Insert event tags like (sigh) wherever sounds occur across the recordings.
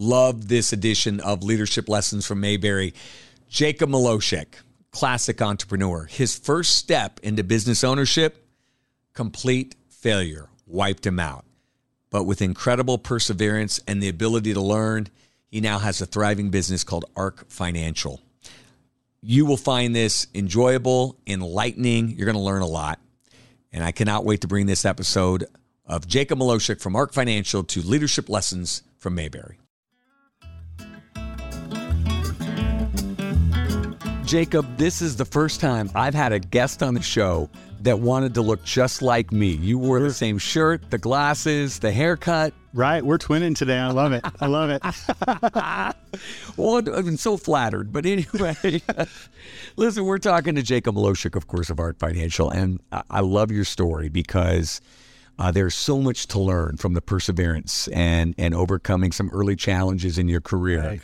Love this edition of Leadership Lessons from Mayberry. Jacob Malousek, classic entrepreneur. His first step into business ownership, complete failure, wiped him out. But with incredible perseverance and the ability to learn, he now has a thriving business called Ark Financial. You will find this enjoyable, enlightening. You're going to learn a lot. And I cannot wait to bring this episode of Jacob Malousek from Ark Financial to Leadership Lessons from Mayberry. Jacob, this is the first time I've had a guest on the show that wanted to look just like me. You wore the same shirt, the glasses, the haircut. Right, we're twinning today. I love it. I love it. (laughs) well, I'm so flattered. But anyway, (laughs) listen, we're talking to Jacob Malousek, of course, of Ark Financial, and I love your story because uh, there's so much to learn from the perseverance and and overcoming some early challenges in your career. Right.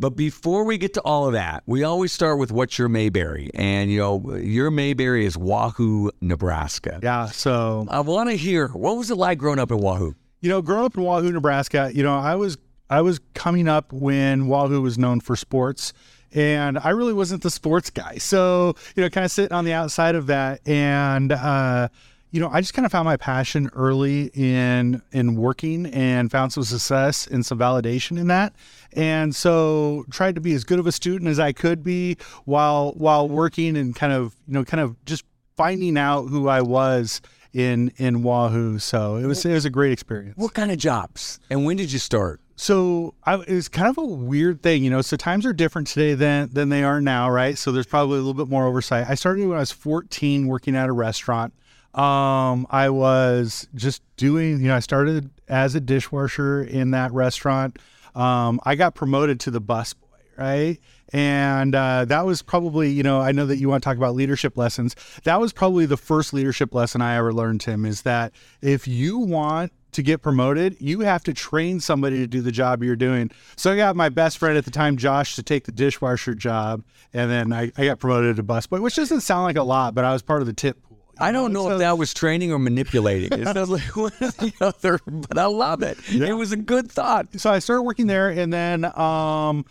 But before we get to all of that, we always start with what's your Mayberry, and you know your Mayberry is Wahoo, Nebraska. Yeah. So I want to hear what was it like growing up in Wahoo. You know, growing up in Wahoo, Nebraska, you know, I was I was coming up when Wahoo was known for sports, and I really wasn't the sports guy. So you know, kind of sitting on the outside of that, and uh, you know, I just kind of found my passion early in in working and found some success and some validation in that. And so tried to be as good of a student as I could be while while working and kind of, you know, kind of just finding out who I was in in Wahoo. So it was it was a great experience. What kind of jobs? And when did you start? So I, it was kind of a weird thing, you know. So times are different today than than they are now, right? So there's probably a little bit more oversight. I started when I was 14, working at a restaurant. Um, I was just doing, you know, I started as a dishwasher in that restaurant. Um, I got promoted to the bus boy, right? And uh, that was probably, you know, I know that you want to talk about leadership lessons. That was probably the first leadership lesson I ever learned, Tim, is that if you want to get promoted, you have to train somebody to do the job you're doing. So I got my best friend at the time, Josh, to take the dishwasher job. And then I, I got promoted to busboy, which doesn't sound like a lot, but I was part of the tip I don't know so, if that was training or manipulating. It's (laughs) like one or the other, but I love it. Yeah. It was a good thought. So I started working there, and then um,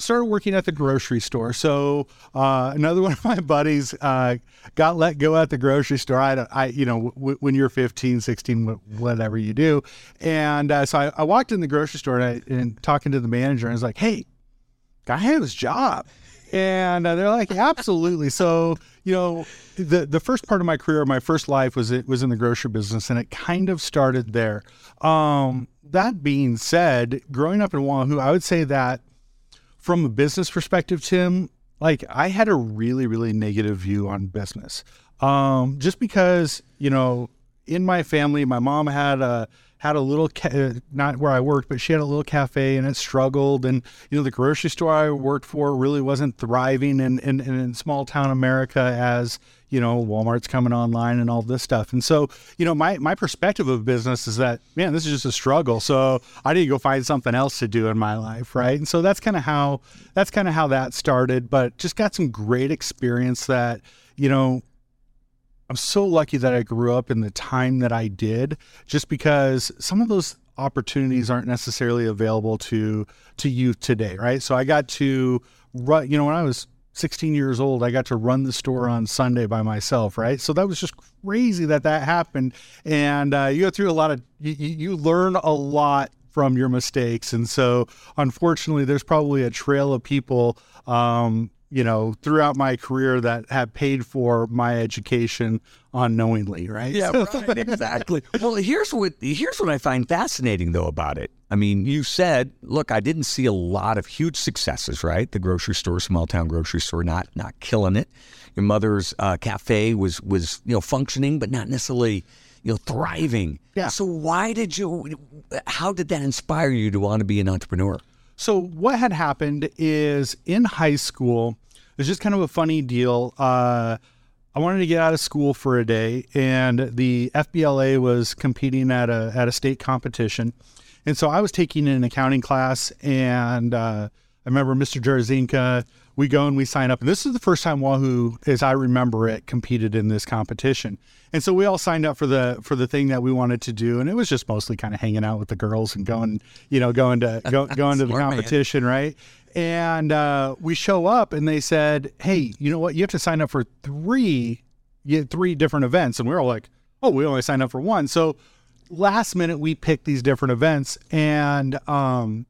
started working at the grocery store. So uh, another (laughs) one of my buddies uh, got let go at the grocery store. I, I you know, w- when you're 15, 16, whatever you do. And uh, so I, I, walked in the grocery store and, I, and talking to the manager, and I was like, "Hey, guy had his job." And uh, they're like, absolutely. So, you know, the the first part of my career, my first life was it was in the grocery business, and it kind of started there. Um, that being said, growing up in Wahoo, I would say that from a business perspective, Tim, like I had a really, really negative view on business. Um, just because, you know, in my family, my mom had a had a little ca- uh, not where I worked, but she had a little cafe and it struggled. And you know, the grocery store I worked for really wasn't thriving in in, in small town America as you know Walmart's coming online and all this stuff. And so you know, my my perspective of business is that man, this is just a struggle. So I need to go find something else to do in my life, right? And so that's kind of how that's kind of how that started. But just got some great experience that you know I'm so lucky that I grew up in the time that I did, just because some of those opportunities aren't necessarily available to to youth today, right? So I got to run, you know, when I was 16 years old, I got to run the store on Sunday by myself, right? So that was just crazy that that happened, and uh, you go through a lot of you, you learn a lot from your mistakes, and so unfortunately, there's probably a trail of people um, you know, throughout my career that have paid for my education unknowingly, right? Yeah, right, (laughs) exactly. well, here's what here's what I find fascinating though about it. I mean, you said, look, I didn't see a lot of huge successes, right? The grocery store, small town grocery store, not not killing it. Your mother's uh, cafe was was you know functioning, but not necessarily you know thriving. Yeah. So why did you? How did that inspire you to want to be an entrepreneur? So what had happened is in high school, it was just kind of a funny deal. Uh, I wanted to get out of school for a day, and the FBLA was competing at a at a state competition, and so I was taking an accounting class, and uh, I remember Mr. Jarazinka we go and we sign up. And this is the first time Wahoo, as I remember it, competed in this competition. And so we all signed up for the for the thing that we wanted to do, and it was just mostly kind of hanging out with the girls and going, you know, going to (laughs) go, going to the Smart man. competition, right? And uh, we show up, and they said, "Hey, you know what? You have to sign up for three, three different events." And we were all like, "Oh, we only signed up for one." So last minute, we picked these different events, and um,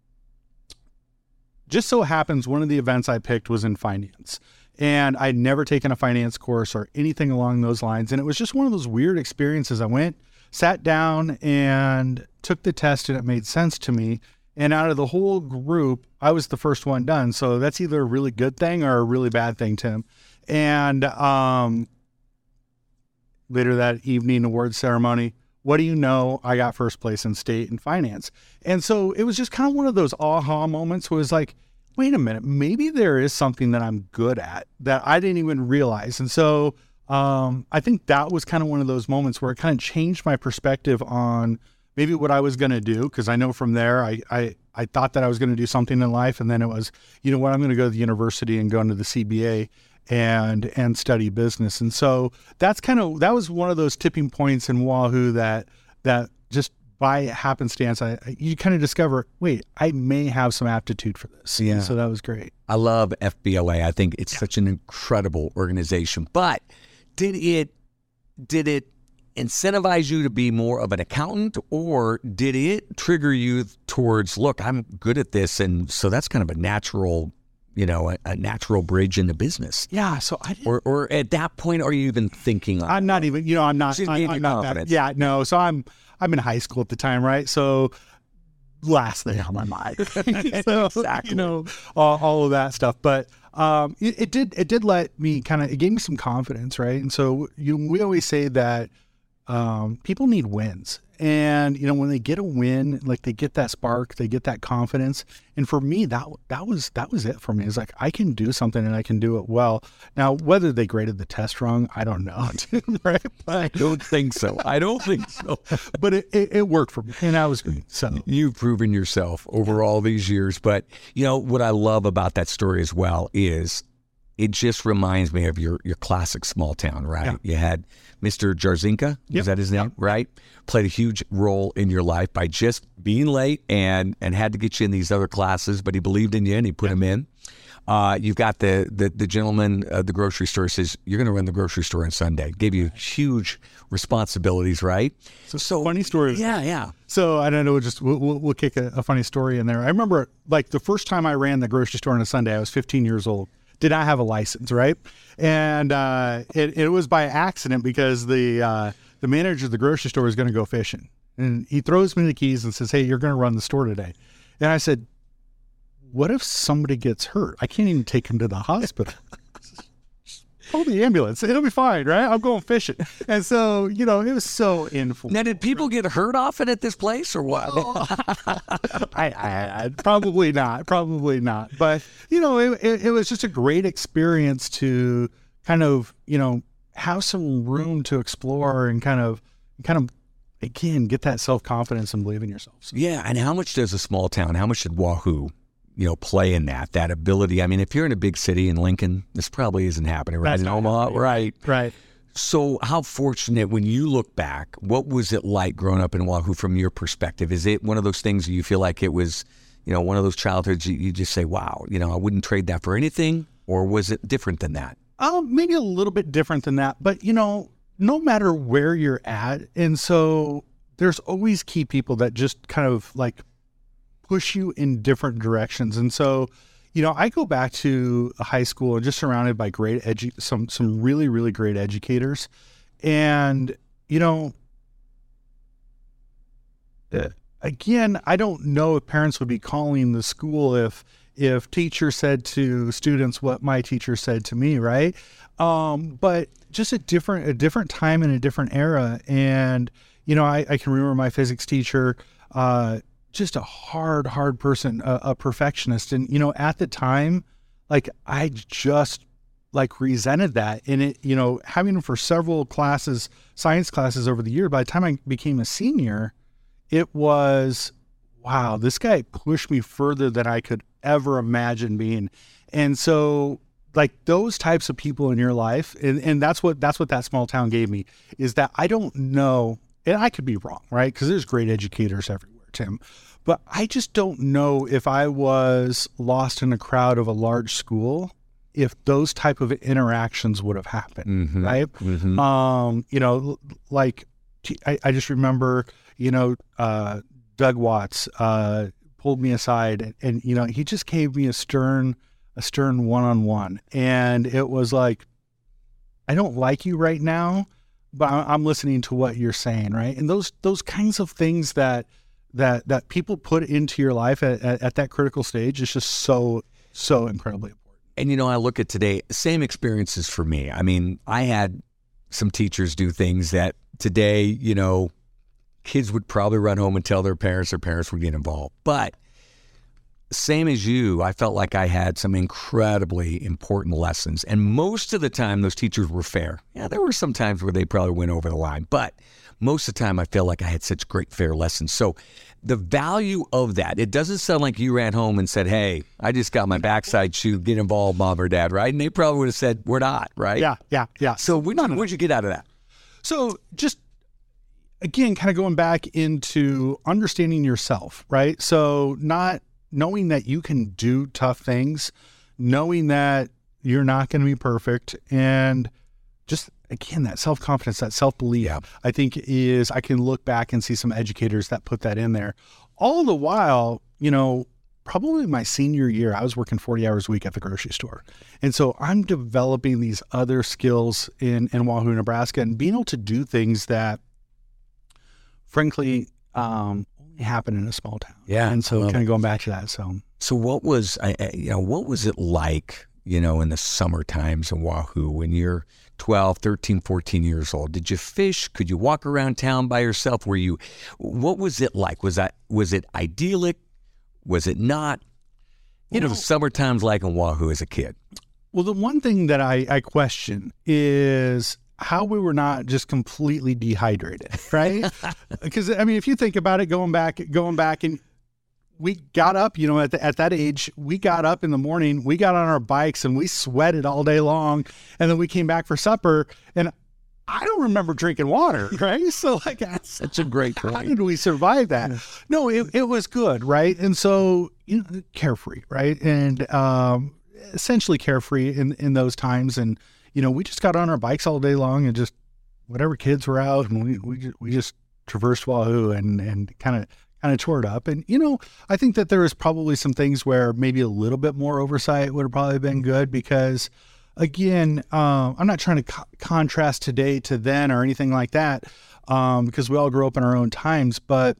just so happens one of the events I picked was in finance. And I'd never taken a finance course or anything along those lines. And it was just one of those weird experiences. I went, sat down, and took the test, and it made sense to me. And out of the whole group, I was the first one done. So that's either a really good thing or a really bad thing, Tim. And um, later that evening, award ceremony, what do you know? I got first place in state in finance. And so it was just kind of one of those aha moments where it was like, wait a minute, maybe there is something that I'm good at that I didn't even realize. And so um, I think that was kind of one of those moments where it kind of changed my perspective on maybe what I was going to do. Cause I know from there, I, I, I thought that I was going to do something in life. And then it was, you know what, I'm going to go to the university and go into the CBA and and study business. And so that's kind of that was one of those tipping points in Wahoo that that just by happenstance, I you kind of discover, wait, I may have some aptitude for this. Yeah. So that was great. I love FBLA. I think it's such an incredible organization. But did it did it incentivize you to be more of an accountant or did it trigger you towards look, I'm good at this and so that's kind of a natural, you know, a, a natural bridge into business. Yeah. So I. Or or at that point are you even thinking like I'm not even. You know, I'm not. I, I'm not that- yeah. No. So I'm. I'm in high school at the time, right? So last thing on my mind. (laughs) so Exactly. you know all, all of that stuff, but. Um, it, it did. It did let me kind of. It gave me some confidence, right? And so you, we always say that um, people need wins. And you know, when they get a win, like they get that spark, they get that confidence. And for me, that that was that was it for me. It's like I can do something and I can do it well. Now, whether they graded the test wrong, I don't know, (laughs) right? But I don't think so. I don't think so. (laughs) but it, it, it worked for me, and I was great. So You've proven yourself over all these years. But, you know, what I love about that story as well is it just reminds me of your, your classic small town, right? Yeah. You had Mr. Jarzinka, Yep. is that his name? Right? Played a huge role in your life by just being late and and had to get you in these other classes, but he believed in you and he put him in. Uh, you've got the the, the gentleman at the grocery store says you're going to run the grocery store on Sunday. Gave you huge responsibilities, right? so, so funny story. Yeah, yeah. So I don't know. Just we'll, we'll, we'll kick a, a funny story in there. I remember like the first time I ran the grocery store on a Sunday. I was 15 years old. Did not have a license, right? And uh, it, it was by accident because the uh, the manager of the grocery store was going to go fishing, and he throws me the keys and says, "Hey, you're going to run the store today." And I said, "What if somebody gets hurt? I can't even take him to the hospital." (laughs) Call the ambulance. It'll be fine, right? I'm going fishing. And so, you know, it was so informal. Now, did people get hurt often at this place or what? Oh. I, I, I probably not, probably not. But you know, it, it, it was just a great experience to kind of you know have some room to explore and kind of kind of again get that self confidence and believe in yourself. So, yeah, and how much does a small town, how much did Wahoo, you know, play in that, that ability? I mean, if you're in a big city in Lincoln, this probably isn't happening, right? That's in Omaha, happening. right? right. So, how fortunate when you look back, what was it like growing up in Wahoo from your perspective? Is it one of those things you feel like it was, you know, one of those childhoods you, you just say, wow, you know, I wouldn't trade that for anything? Or was it different than that? Um, maybe a little bit different than that, but you know, no matter where you're at, and so there's always key people that just kind of like push you in different directions. And so, you know, I go back to high school and just surrounded by great edu- some some really really great educators, and you know, uh, again, I don't know if parents would be calling the school if if teacher said to students what my teacher said to me, right? Um, but just a different a different time in a different era, and you know, I, I can remember my physics teacher. Uh, just a hard, hard person, a, a perfectionist. And, you know, at the time, like I just like resented that. And it, you know, having him for several classes, science classes over the year, by the time I became a senior, it was, wow, this guy pushed me further than I could ever imagine being. And so like those types of people in your life and, and that's what that's what that small town gave me is that I don't know and I could be wrong, right? Because there's great educators everywhere, Tim. But I just don't know if I was lost in a crowd of a large school if those type of interactions would have happened, Mhm. right? Mhm. Um, you know, like I just remember, you know, uh, Doug Watts uh, pulled me aside, and, and you know, he just gave me a stern, a stern one-on-one, and it was like, I don't like you right now, but I'm listening to what you're saying, right? And those those kinds of things that that that people put into your life at, at, at that critical stage is just so so incredibly important. And you know, I look at today, same experiences for me. I mean, I had some teachers do things that today, you know, kids would probably run home and tell their parents, their parents would get involved. But same as you, I felt like I had some incredibly important lessons. And most of the time, those teachers were fair. Yeah, there were some times where they probably went over the line, but most of the time, I feel like I had such great, fair lessons. So, the value of that, it doesn't sound like you ran home and said, Hey, I just got my backside chewed, get involved, mom or dad, right? And they probably would have said, We're not, right? Yeah, yeah, yeah. So, where'd you, where'd you get out of that? So just again, kind of going back into understanding yourself, right? So not knowing that you can do tough things, knowing that you're not going to be perfect, and just again that self confidence, that self belief. Yeah. I think is I can look back and see some educators that put that in there. All the while, you know, probably my senior year, I was working 40 hours a week at the grocery store. And so I'm developing these other skills in, in Wahoo, Nebraska, and being able to do things that, frankly, um, only happen in a small town. Yeah, And so kind of going back to that. So, So what was I, I- you know what was it like you know in the summer times in Wahoo when you're 12, 13, 14 years old? Did you fish? Could you walk around town by yourself? Were you what was it like? Was that was it idyllic? Was it not? You know, summer times like in Wahoo as a kid. well, the one thing that I, I question is how we were not just completely dehydrated, right? (laughs) Because I mean, if you think about it, going back, going back, and we got up, you know, at the, at that age, we got up in the morning, we got on our bikes, and we sweated all day long, and then we came back for supper, and I don't remember drinking water, (laughs) right? So like, That's a great how did we survive that? No, it, it was good, right? And so, you know, carefree, right? And um, essentially carefree in, in those times. And, you know, we just got on our bikes all day long and just whatever kids were out and we, we, ju- we just traversed Wahoo and, and kind of, kind of tore it up. And, you know, I think that there was probably some things where maybe a little bit more oversight would have probably been good because, again, um, I'm not trying to co- contrast today to then or anything like that, um, because we all grew up in our own times. But,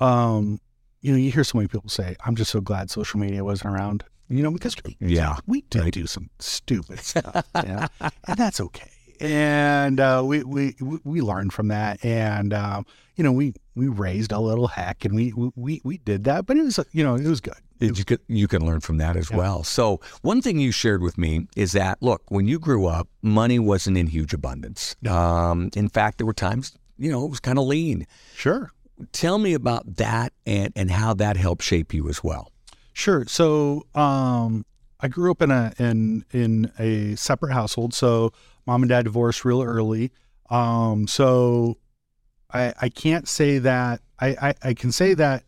um, you know, you hear so many people say, "I'm just so glad social media wasn't around." You know, because we, Yeah. we did do some stupid stuff, yeah, and that's okay. And uh, we we we- we learned from that, and um, you know, we we raised a little heck, and we we we did that, but it was you know it was good. You can, you can learn from that as well. So, one thing you shared with me is that, look, when you grew up, money wasn't in huge abundance. Um, in fact, there were times, you know, it was kind of lean. Sure. Tell me about that and, and how that helped shape you as well. Sure. So, um, I grew up in a in in a separate household. So, mom and dad divorced real early. Um, so, I I can't say that I, I I can say that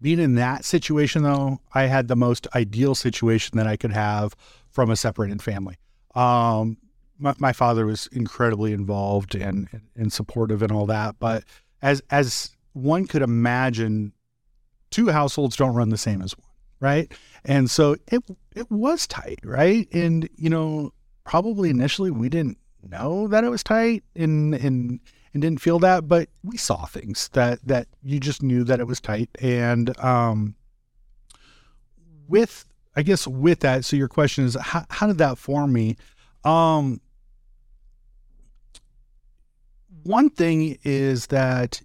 being in that situation though, I had the most ideal situation that I could have from a separated family. Um, my, my father was incredibly involved and, and and supportive and all that, but as as one could imagine, two households don't run the same as one right? And so it it was tight, right? And you know, probably initially we didn't know that it was tight and and and didn't feel that, but we saw things that that you just knew that it was tight. And um with I guess with that, so your question is how how did that form me? Um one thing is that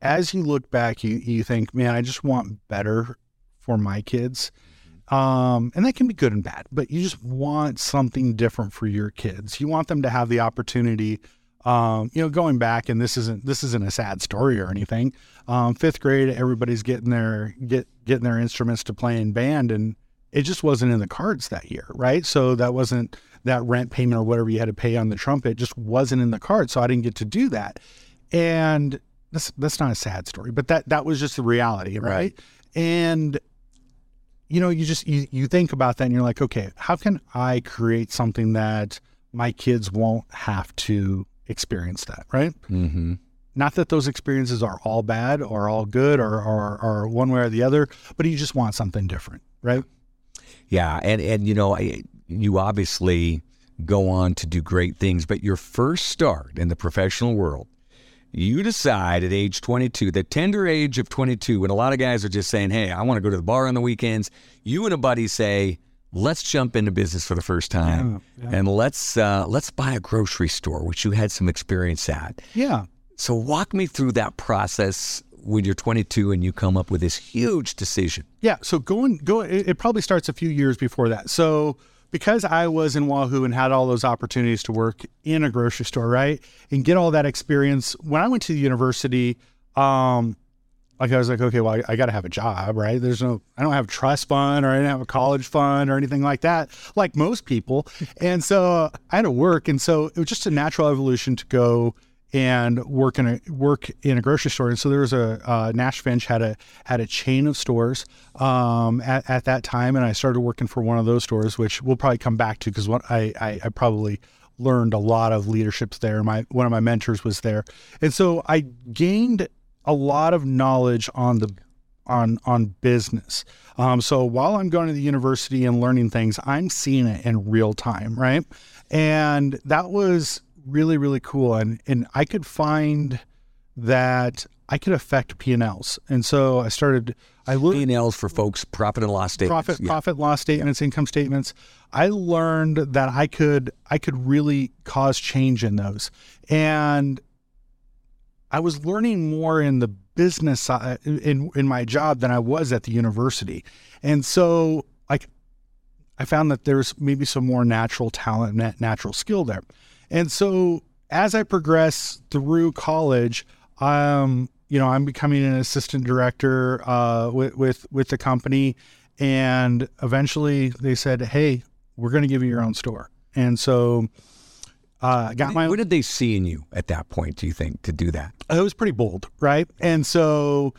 as you look back, you you think, man, I just want better for my kids. Um, and that can be good and bad, but you just want something different for your kids. You want them to have the opportunity um, you know, going back, and this isn't this isn't a sad story or anything. Um, fifth grade, everybody's getting their get getting their instruments to play in band, and it just wasn't in the cards that year, right? So that wasn't that rent payment or whatever you had to pay on the trumpet just wasn't in the cards, so I didn't get to do that. And that's that's not a sad story, but that that was just the reality, right? right. And you know, you just you, you think about that and you're like, okay, how can I create something that my kids won't have to experience that, right? Mm-hmm. Not that those experiences are all bad or all good or, or, or one way or the other, but you just want something different, right? Yeah, and and you know, you obviously go on to do great things, but your first start in the professional world, you decide at age 22, the tender age of 22, when a lot of guys are just saying, "Hey, I want to go to the bar on the weekends," you and a buddy say, let's jump into business for the first time yeah, yeah. and let's uh, let's buy a grocery store, which you had some experience at. Yeah. So walk me through that process when you're 22 and you come up with this huge decision. Yeah. So going go it, it probably starts a few years before that. So because I was in Wahoo and had all those opportunities to work in a grocery store, right, and get all that experience. When I went to the university, um, like I was like, okay, well, I, I got to have a job, right? There's no, I don't have trust fund or I didn't have a college fund or anything like that, like most people. (laughs) and so I had to work, and so it was just a natural evolution to go and work in a work in a grocery store. And so there was a uh, Nash Finch had a had a chain of stores um, at, at that time, and I started working for one of those stores, which we'll probably come back to because what I, I I probably learned a lot of leaderships there. My one of my mentors was there, and so I gained a lot of knowledge on the on on business. Um, so while I'm going to the university and learning things, I'm seeing it in real time, right? And that was really really cool. And and I could find that I could affect P and Ls. And so I started. I looked P and Ls for folks profit and loss statements. Profit yeah. profit loss statements, yeah. income statements. I learned that I could I could really cause change in those. And I was learning more in the business in in my job than I was at the university, and so like I found that there's maybe some more natural talent, natural skill there, and so as I progress through college, um, you know, I'm becoming an assistant director uh, with with with the company, and eventually they said, "Hey, we're going to give you your own store," and so uh, got my. What did they see in you at that point? Do you think to do that? It was pretty bold, right? And so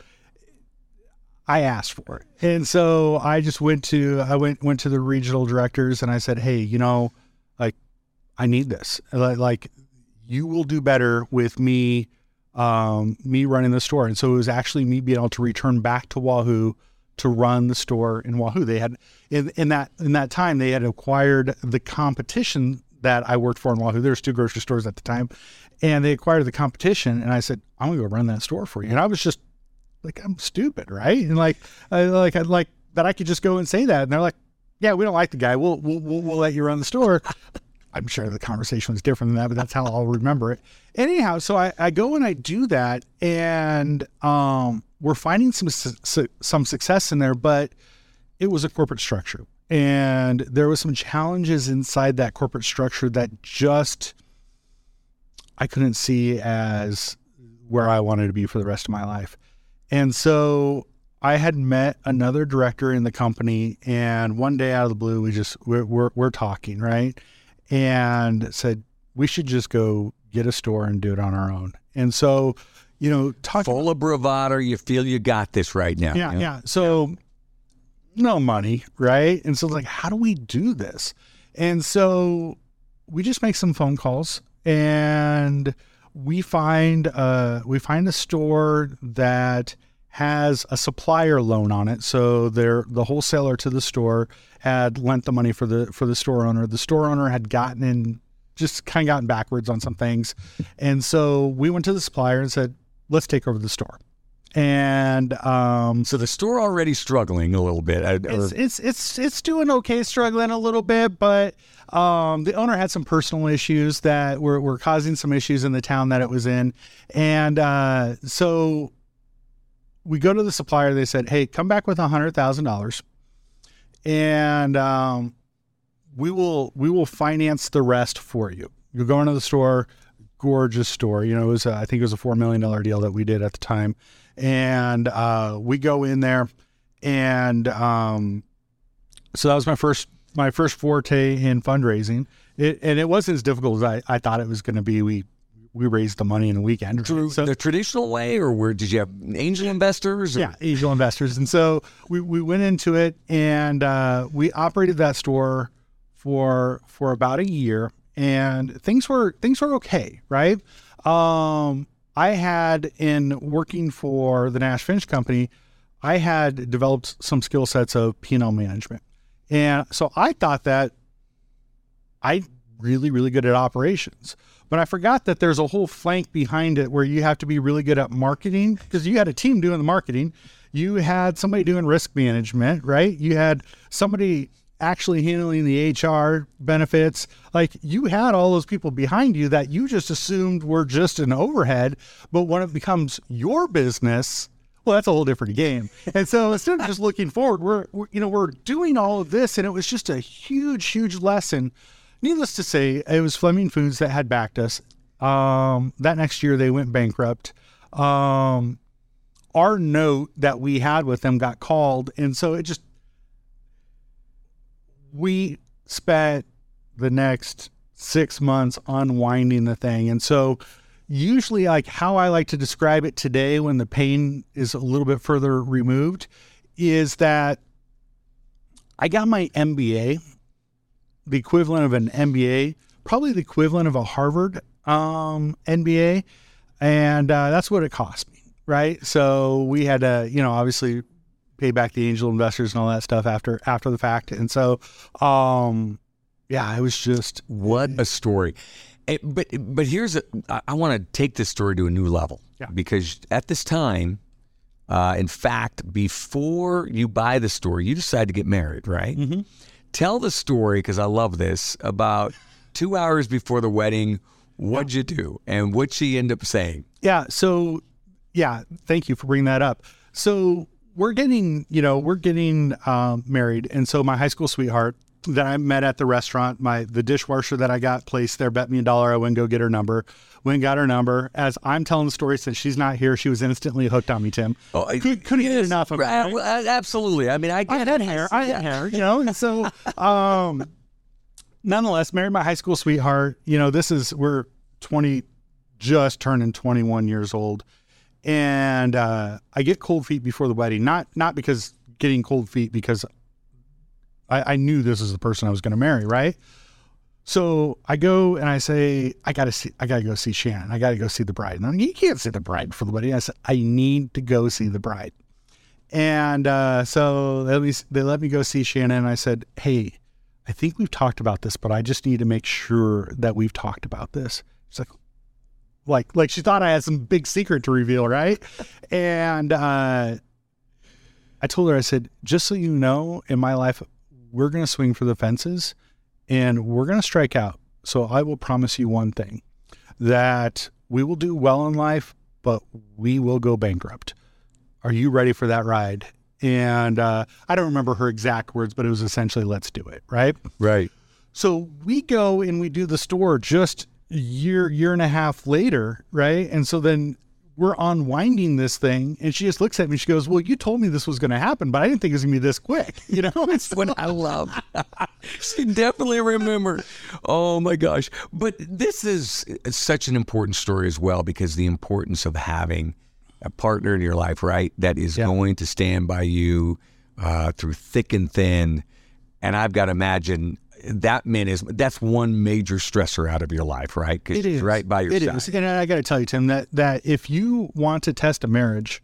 I asked for it, and so I just went to I went went to the regional directors and I said, hey, you know, like I need this. Like, you will do better with me, um, me running the store. And so it was actually me being able to return back to Wahoo to run the store in Wahoo. They had in, in that in that time they had acquired the competition that I worked for in Wahoo. There's two grocery stores at the time, and they acquired the competition. And I said, I'm gonna go run that store for you. And I was just like, I'm stupid, right? And like, I like, I like that I could just go and say that. And they're like, Yeah, we don't like the guy. We'll we'll we'll, we'll let you run the store. (laughs) I'm sure the conversation was different than that, but that's how I'll remember it. Anyhow, so I, I go and I do that, and um, we're finding some su- some success in there, but it was a corporate structure. And there was some challenges inside that corporate structure that just I couldn't see as where I wanted to be for the rest of my life. And so I had met another director in the company, and one day out of the blue, we just we're we're, we're talking right, and said we should just go get a store and do it on our own. And so, you know, talk full of bravado, you feel you got this right now. Yeah, yeah. yeah. So no money, right? And so like, how do we do this? And so we just make some phone calls and we find uh we find a store that has a supplier loan on it. So they're the wholesaler to the store had lent the money for the for the store owner. The store owner had gotten in just kind of gotten backwards on some things. And so we went to the supplier and said, let's take over the store and um, so the store already struggling a little bit. It's, it's it's it's doing okay, struggling a little bit, but um, the owner had some personal issues that were were causing some issues in the town that it was in, and uh, so we go to the supplier. They said, "Hey, come back with a hundred thousand dollars, and um, we will we will finance the rest for you. You're going to the store." gorgeous store. You know, it was a, I think it was a four million dollar deal that we did at the time, and uh, we go in there, and um, so that was my first my first forte in fundraising. It, and it wasn't as difficult as I, I thought it was going to be. We we raised the money in a weekend. Through so, the traditional way, or where did you have angel investors? Or? Yeah, angel investors. And so we, we went into it and uh, we operated that store for for about a year, and things were things were okay, right? Um, I had in working for the Nash Finch Company, I had developed some skill sets of P&L management, and so I thought that I really really good at operations. But I forgot that there's a whole flank behind it where you have to be really good at marketing because you had a team doing the marketing. You had somebody doing risk management, right? You had somebody actually handling the HR benefits. Like you had all those people behind you that you just assumed were just an overhead. But when it becomes your business, well, that's a whole different game. And so instead of just looking forward, we're, we're, you know we're doing all of this, and it was just a huge, huge lesson. Needless to say, it was Fleming Foods that had backed us. Um, that next year, they went bankrupt. Um, our note that we had with them got called, and so it just we spent the next six months unwinding the thing. And so, usually, like how I like to describe it today when the pain is a little bit further removed is that I got my MBA, the equivalent of an MBA, probably the equivalent of a Harvard um, MBA. And uh, that's what it cost me. Right. So we had to, you know, obviously pay back the angel investors and all that stuff after after the fact. And so, um, yeah, it was just what a story. It, but but here's a I, I want to take this story to a new level yeah. because at this time, uh, in fact, before you buy the story, you decide to get married, right? Mm-hmm. Tell the story because I love this about two hours before the wedding. What'd you do, and what'd she end up saying? Yeah. So, yeah, thank you for bringing that up. So we're getting, you know, we're getting um, married, and so my high school sweetheart that I met at the restaurant, my the dishwasher that I got placed there bet me a dollar I wouldn't go get her number. Went got her number. As I'm telling the story, since she's not here, she was instantly hooked on me, Tim. Oh, I, Could, couldn't yes, get enough of right? Absolutely. I mean, I, I had hair. I had hair, you know, and so, (laughs) um, nonetheless, married my high school sweetheart. You know, this is we're 20, just turning 21 years old and uh, I get cold feet before the wedding. Not not because getting cold feet because I, I knew this is the person I was going to marry, right? So I go and I say, I gotta see, I gotta go see Shannon. I gotta go see the bride. And I'm, like, you can't see the bride before the wedding. I said, I need to go see the bride. And uh, so they let, me, they let me go see Shannon. And I said, Hey, I think we've talked about this, but I just need to make sure that we've talked about this. She's like, like like she thought I had some big secret to reveal, right? (laughs) and uh, I told her, I said, just so you know, in my life, we're gonna swing for the fences, and we're gonna strike out. So I will promise you one thing: that we will do well in life, but we will go bankrupt. Are you ready for that ride? And uh, I don't remember her exact words, but it was essentially, "Let's do it." Right? Right. So we go and we do the store just year year and a half later, right? And so then we're unwinding this thing, and she just looks at me. She goes, "Well, you told me this was going to happen, but I didn't think it was going to be this quick." (laughs) You know, (laughs) it's what I love. (laughs) she definitely remember. Oh my gosh! But this is such an important story as well because the importance of having a partner in your life, right, that is yeah. going to stand by you uh, through thick and thin. And I've got to imagine that man is that's one major stressor out of your life, right? It is right by your it side. Is. And I got to tell you, Tim, that that if you want to test a marriage,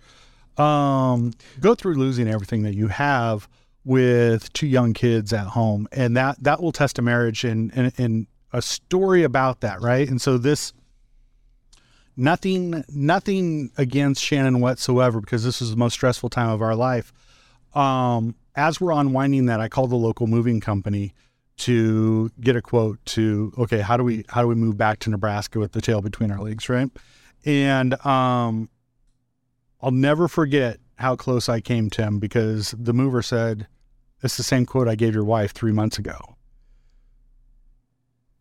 um, go through losing everything that you have with two young kids at home, and that that will test a marriage. And and, and a story about that, right? And so this nothing nothing against Shannon whatsoever because this is the most stressful time of our life. Um, as we're unwinding that, I called the local moving company to get a quote to okay how do we how do we move back to Nebraska with the tail between our legs right and um I'll never forget how close I came Tim because the mover said it's the same quote I gave your wife 3 months ago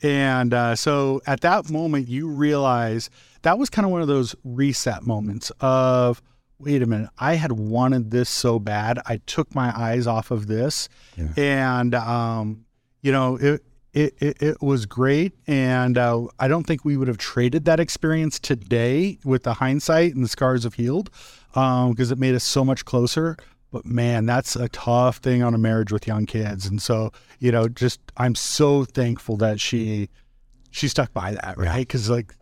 And uh, so at that moment, you realize that was kind of one of those reset moments of, wait a minute, I had wanted this so bad. I took my eyes off of this. Yeah. And, um, you know, it, it, it, it, was great. And uh, I don't think we would have traded that experience today with the hindsight and the scars have healed because um, it made us so much closer. But man, that's a tough thing on a marriage with young kids. And so, you know, just I'm so thankful that she she stuck by that, right? Because like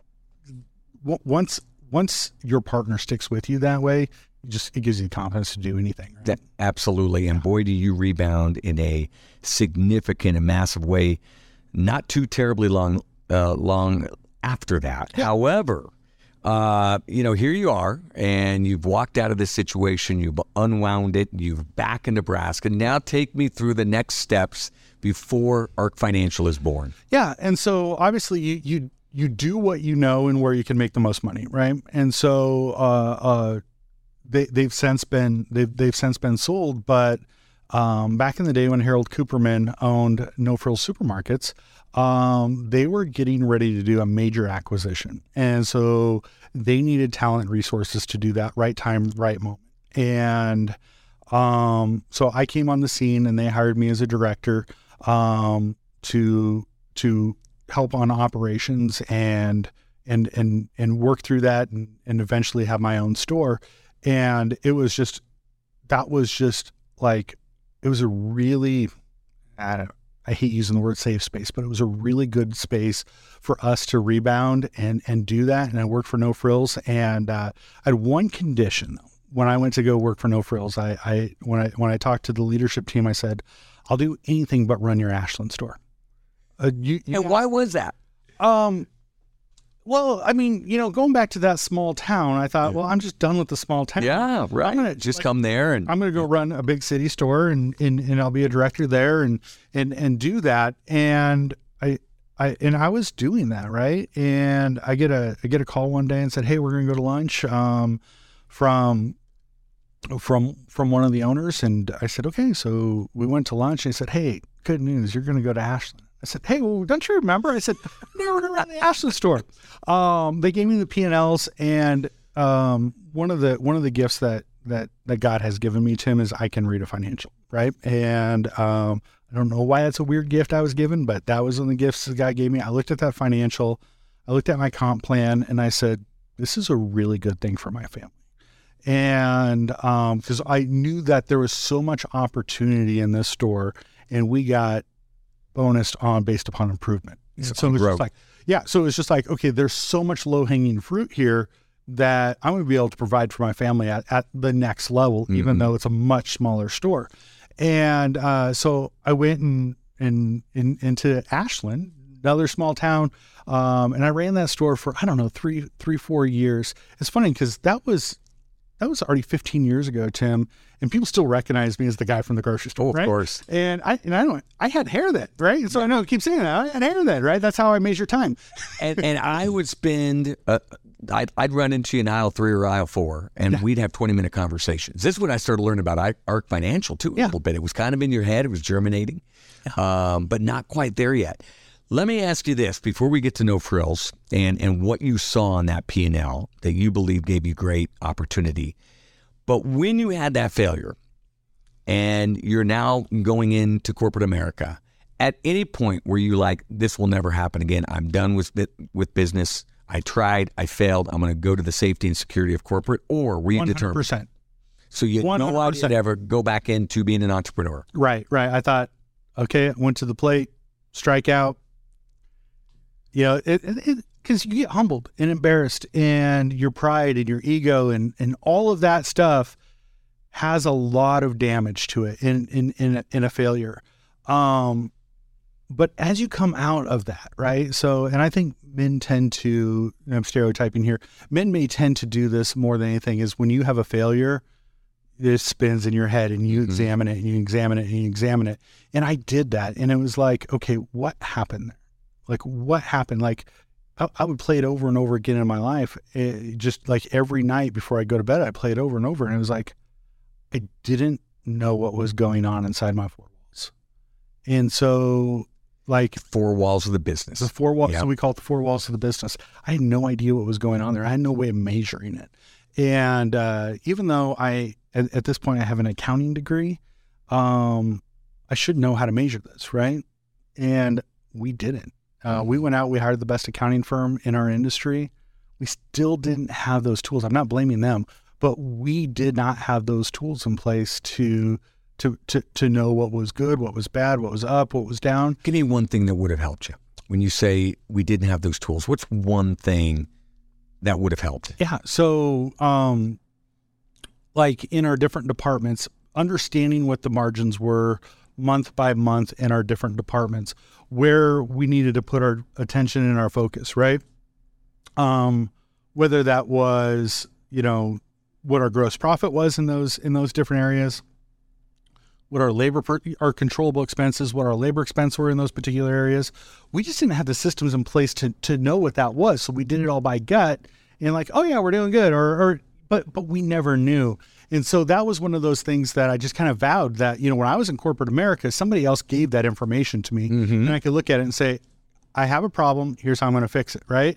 w- once once your partner sticks with you that way, just it gives you the confidence to do anything. Right? That, absolutely, and boy, do you rebound in a significant and massive way. Not too terribly long, uh, long after that. Yeah. However, uh, you know, here you are, and you've walked out of this situation, you've unwound it, you've back in Nebraska. Now, take me through the next steps before Ark Financial is born. Yeah, and so obviously you you you do what you know and where you can make the most money, right? And so uh, uh, they they've since been they've they've since been sold, but um, back in the day when Harold Cooperman owned No Frills Supermarkets, um, they were getting ready to do a major acquisition, and so they needed talent resources to do that right time, right moment, and um, so I came on the scene, and they hired me as a director um, to to help on operations and and and and work through that and, and eventually have my own store and it was just that was just like it was a really I don't I hate using the word safe space, but it was a really good space for us to rebound and and do that. And I worked for No Frills, and uh, I had one condition though. When I went to go work for No Frills, I, I when I when I talked to the leadership team, I said, "I'll do anything but run your Ashland store." Uh, you, you and why was that? Um, well, I mean, you know, going back to that small town, I thought, well, I'm just done with the small town. Yeah, right. I'm gonna, just like, come there and I'm going to go run a big city store and, and and I'll be a director there and and and do that. And I I and I was doing that right. And I get a I get a call one day and said, hey, we're going to go to lunch um, from from from one of the owners. And I said, okay. So we went to lunch and he said, hey, good news, you're going to go to Ashland. I said, "Hey, well, don't you remember?" I said, "Never around the Ashland store." Um, they gave me the P and Ls, and um, one of the one of the gifts that that that God has given me, Tim, is I can read a financial, right? And um, I don't know why that's a weird gift I was given, but that was one of the gifts that God gave me. I looked at that financial, I looked at my comp plan, and I said, "This is a really good thing for my family." And because um, I knew that there was so much opportunity in this store, and we got bonus on based upon improvement. So, so it was just like, yeah. So it was just like, okay, there's so much low hanging fruit here that I'm going to be able to provide for my family at, at the next level, mm-hmm. even though it's a much smaller store. And uh, so I went and, and in, into Ashland, another small town, um, and I ran that store for I don't know three, three, four years. It's funny because that was that was already 15 years ago, Tim, and people still recognize me as the guy from the grocery store. Oh, of right? course. And I and I don't I had hair then, right? And so I know I keep saying that I had hair then, right? That's how I measure time. (laughs) and and I would spend. Uh, I'd, I'd run into you in aisle three or aisle four, and yeah. we'd have 20 minute conversations. This is when I started learning about Ark Financial, too, a yeah. little bit. It was kind of in your head, it was germinating, yeah. um, but not quite there yet. Let me ask you this before we get to No Frills and, and what you saw on that P&L that you believe gave you great opportunity. But when you had that failure and you're now going into corporate America, at any point were you like, this will never happen again? I'm done with with business. I tried, I failed. I'm going to go to the safety and security of corporate, or were you 100%. determined? So you 100%. no longer could ever go back into being an entrepreneur. Right, right. I thought, okay, went to the plate, strike out. You know, it, it, because you get humbled and embarrassed and your pride and your ego and, and all of that stuff has a lot of damage to it in, in, in, a, in a failure. Um, but as you come out of that, right? So, and I think men tend to, I'm stereotyping here, men may tend to do this more than anything is when you have a failure, it spins in your head and you mm-hmm. examine it and you examine it and you examine it. And I did that. And it was like, okay, what happened there? Like, what happened? Like, I, I would play it over and over again in my life. It, just like every night before I go to bed, I play it over and over. And it was like, I didn't know what was going on inside my four walls. And so like four walls of the business. The four walls. Yep. So we call it the four walls of the business. I had no idea what was going on there. I had no way of measuring it. And uh, even though I, at, at, this point, I have an accounting degree, um, I should know how to measure this, right? And we didn't. Uh, we went out, we hired the best accounting firm in our industry. We still didn't have those tools. I'm not blaming them, but we did not have those tools in place to to to to know what was good, what was bad, what was up, what was down. Give me one thing that would have helped you when you say we didn't have those tools. What's one thing that would have helped? Yeah. So, um, like in our different departments, understanding what the margins were month by month in our different departments, where we needed to put our attention and our focus, right? Um, whether that was, you know, what our gross profit was in those in those different areas, what our labor our controllable expenses, what our labor expense were in those particular areas. We just didn't have the systems in place to to know what that was. So we did it all by gut and like, oh yeah, we're doing good, or or but but we never knew. And so that was one of those things that I just kind of vowed that, you know, when I was in corporate America, somebody else gave that information to me. Mm-hmm. and I could look at it and say, I have a problem, here's how I'm going to fix it, right?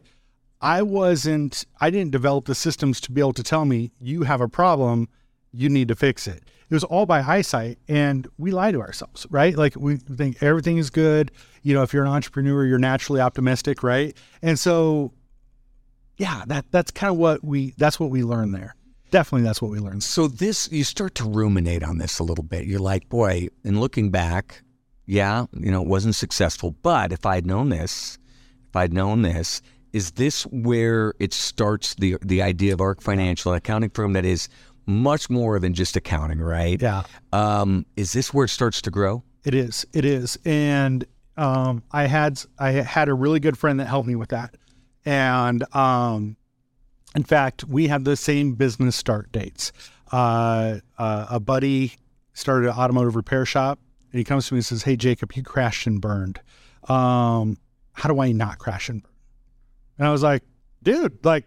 I wasn't I didn't develop the systems to be able to tell me you have a problem, you need to fix it. It was all by hindsight and we lie to ourselves right? Like we think everything is good. You know if you're an entrepreneur you're naturally optimistic right? And so yeah that that's kind of what we that's what we learned there definitely that's what we learned so this you start to ruminate on this a little bit you're like boy in looking back yeah you know it wasn't successful but if i'd known this if i'd known this is this where it starts the the idea of Ark Financial accounting firm that is much more than just accounting, right? Yeah. Um, is this where it starts to grow? It is. It is. And um, I had I had a really good friend that helped me with that. And um, in fact, we had the same business start dates. Uh, uh, a buddy started an automotive repair shop, and he comes to me and says, "Hey, Jacob, you crashed and burned. Um, how do I not crash and burn?" And I was like, "Dude, like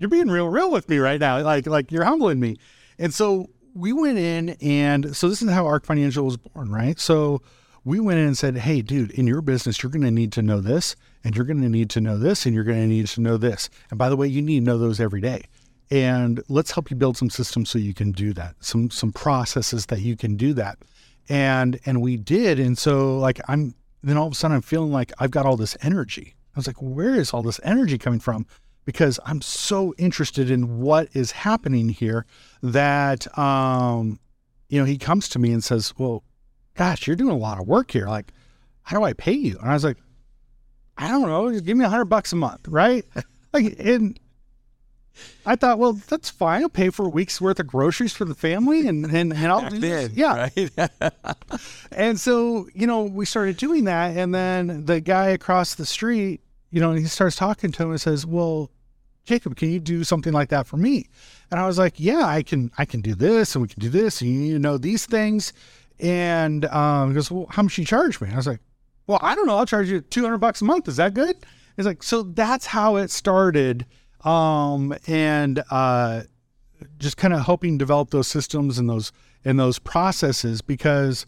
you're being real real with me right now. Like like you're humbling me. And so we went in and so this is how Ark Financial was born, right? So we went in and said, "Hey, dude, in your business, you're going to need to know this, and you're going to need to know this, and you're going to need to know this. And by the way, you need to know those every day. And let's help you build some systems so you can do that. Some some processes that you can do that." And and we did. And so like I'm then all of a sudden I'm feeling like I've got all this energy. I was like, "Where is all this energy coming from?" because I'm so interested in what is happening here that, um, you know, he comes to me and says, Well, gosh, you're doing a lot of work here. Like, how do I pay you? And I was like, I don't know. Just give me a hundred bucks a month, right? (laughs) like, and I thought, well, that's fine. I'll pay for a week's worth of groceries for the family, and and, and I'll do this. yeah. Right? (laughs) and so you know, we started doing that, and then the guy across the street you know, he starts talking to him and says, "Well, Jacob, can you do something like that for me?" And I was like, "Yeah, I can. I can do this, and we can do this, and you need to know these things." And um, he goes, "Well, how much you charge me?" I was like, "Well, I don't know. I'll charge you two hundred bucks a month. Is that good?" He's like, "So that's how it started." Um, and uh, just kind of helping develop those systems and those and those processes because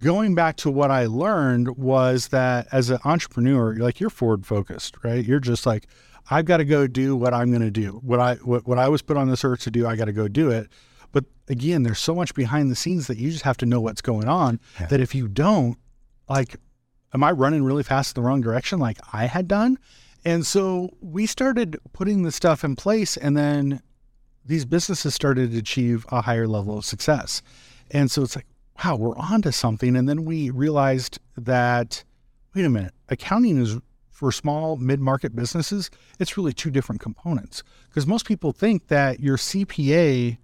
going back to what I learned was that as an entrepreneur, you're like you're forward focused, right? You're just like, I've got to go do what I'm going to do. What I what, what I was put on this earth to do, I got to go do it. But again, there's so much behind the scenes that you just have to know what's going on. Yeah. That if you don't, like, am I running really fast in the wrong direction, like I had done? And so we started putting the stuff in place, and then these businesses started to achieve a higher level of success. And so it's like, wow, we're on to something. And then we realized that, wait a minute, accounting is for small mid market businesses, it's really two different components. Because most people think that your CPA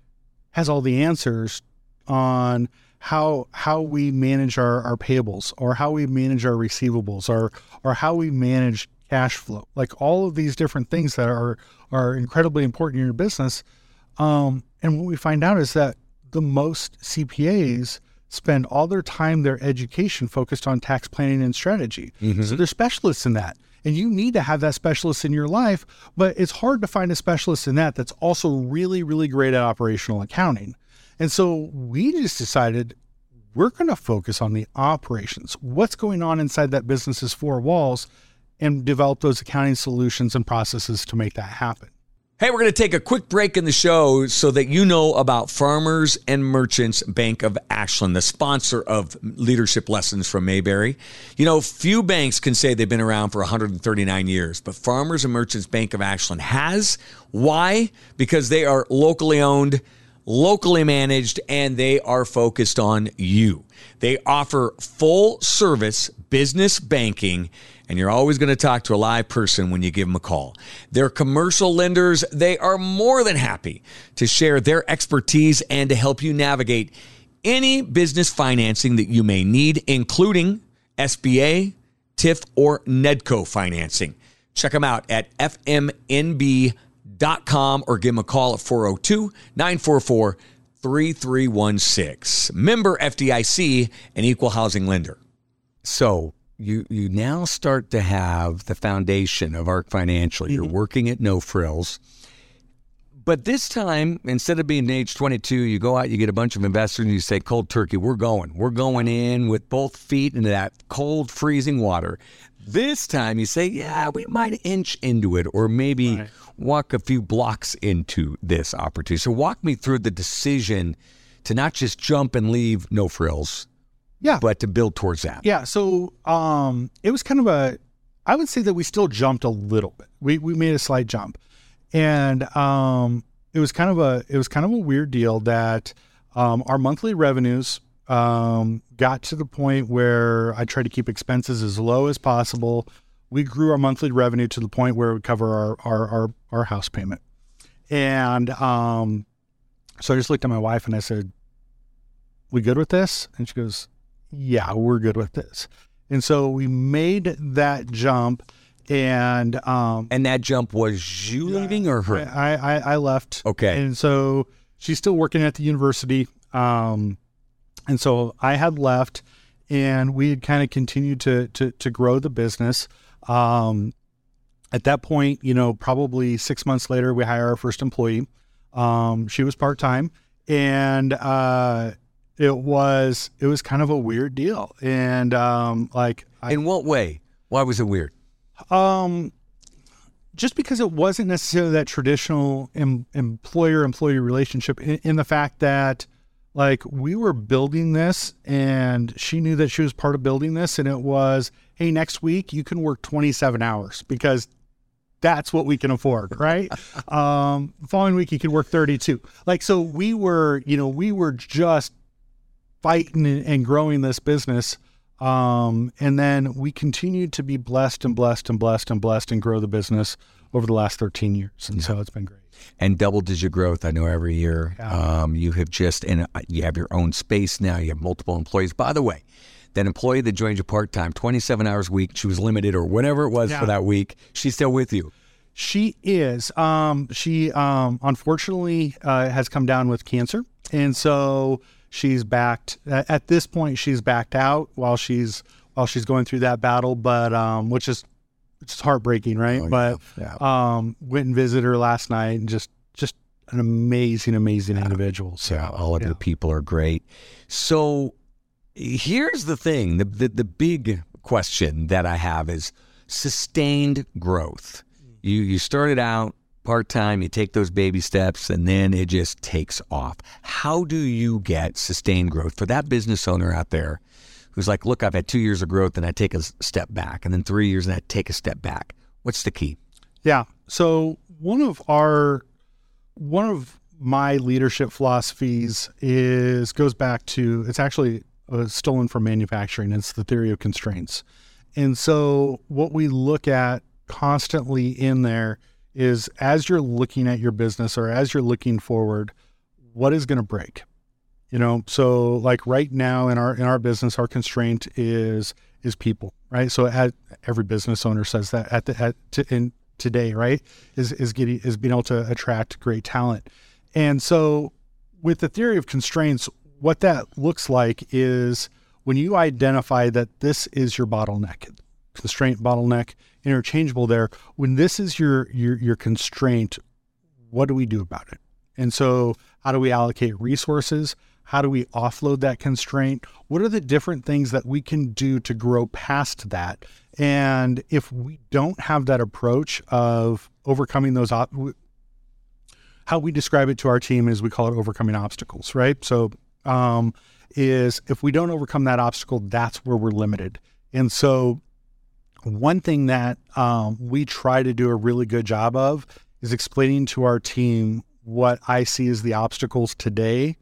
has all the answers on how how we manage our, our payables or how we manage our receivables or or how we manage cash flow. Like all of these different things that are are incredibly important in your business. Um, and what we find out is that the most CPAs spend all their time, their education focused on tax planning and strategy. Mm-hmm. So they're specialists in that. And you need to have that specialist in your life, but it's hard to find a specialist in that that's also really, really great at operational accounting. And so we just decided we're going to focus on the operations, what's going on inside that business's four walls, and develop those accounting solutions and processes to make that happen. Hey, we're going to take a quick break in the show so that you know about Farmers and Merchants Bank of Ashland, the sponsor of leadership lessons from Mayberry. You know, few banks can say they've been around for 139 years, but Farmers and Merchants Bank of Ashland has. Why? Because they are locally owned, locally managed, and they are focused on you. They offer full service business banking and you're always going to talk to a live person when you give them a call. They're commercial lenders. They are more than happy to share their expertise and to help you navigate any business financing that you may need, including SBA, TIF, or NEDCO financing. Check them out at fmnb.com or give them a call at 402 944 3316. Member FDIC, an equal housing lender. So, you you now start to have the foundation of Ark Financial. You're Mm-hmm. working at No Frills. But this time, instead of being age 22, you go out, you get a bunch of investors, and you say, cold turkey, we're going. We're going in with both feet into that cold, freezing water. This time, you say, yeah, we might inch into it or maybe walk a few blocks into this opportunity. So, walk me through the decision to not just jump and leave No Frills, Yeah. but to build towards that. Yeah, so um, it was kind of a, I would say that we still jumped a little bit. We we made a slight jump, and um, it was kind of a it was kind of a weird deal that um, our monthly revenues um, got to the point where I tried to keep expenses as low as possible. We grew our monthly revenue to the point where it would cover our our our, our house payment, and um, so I just looked at my wife and I said, "We good with this?" And she goes, yeah, we're good with this. And so we made that jump and um And that jump was you leaving or her? I, I I left. Okay. And so she's still working at the university. Um and so I had left and we had kind of continued to to to grow the business. Um at that point, you know, probably six months later, we hire our first employee. Um, she was part time, and uh, it was it was kind of a weird deal. And um, like, I, In what way? Why was it weird? um, just because it wasn't necessarily that traditional em- employer employee relationship, in, in the fact that like we were building this, and she knew that she was part of building this, and it was, hey, next week you can work twenty seven hours because that's what we can afford, right? (laughs) um, following week you could work 32. Like, so we were, you know, we were just fighting and, growing this business. Um, and then we continued to be blessed and blessed and blessed and blessed and grow the business over the last 13 years. And so it's been great. And double digit growth, I know every year. Yeah. Um, you have just, and uh, you have your own space now. You have multiple employees. By the way, that employee that joined you part time, 27 hours a week, she was limited or whatever it was Yeah. for that week, she's still with you. She is. Um, she um, unfortunately uh, has come down with cancer, and so she's backed. At, this point, she's backed out while she's while she's going through that battle. But um, which is is heartbreaking, right? Oh, but yeah. um, went and visited her last night, and just just an amazing, amazing individual. So Yeah, all of yeah. your people are great. So here's the thing the, the, the big question that I have is sustained growth. You, you started out part time, you take those baby steps, and then it just takes off. How do you get sustained growth for that business owner out there who's like, look, I've had two years of growth and I take a step back, and then three years and I take a step back? What's the key? Yeah. So one of our one of my leadership philosophies is goes back to it's actually uh, stolen from manufacturing. It's the theory of constraints. And so what we look at constantly in there is as you're looking at your business or as you're looking forward, what is going to break? You know, so like right now in our in our business, our constraint is is people, right? So at, every business owner says that at the at in today, right? Is is getting is being able to attract great talent, and so with the theory of constraints, what that looks like is when you identify that this is your bottleneck, constraint bottleneck, interchangeable there. When this is your your your constraint, what do we do about it? And so, how do we allocate resources? How do we offload that constraint? What are the different things that we can do to grow past that? And if we don't have that approach of overcoming those, op- how we describe it to our team is we call it overcoming obstacles, right? So, um, is if we don't overcome that obstacle, that's where we're limited. And so, one thing that um, we try to do a really good job of is explaining to our team what I see as the obstacles today,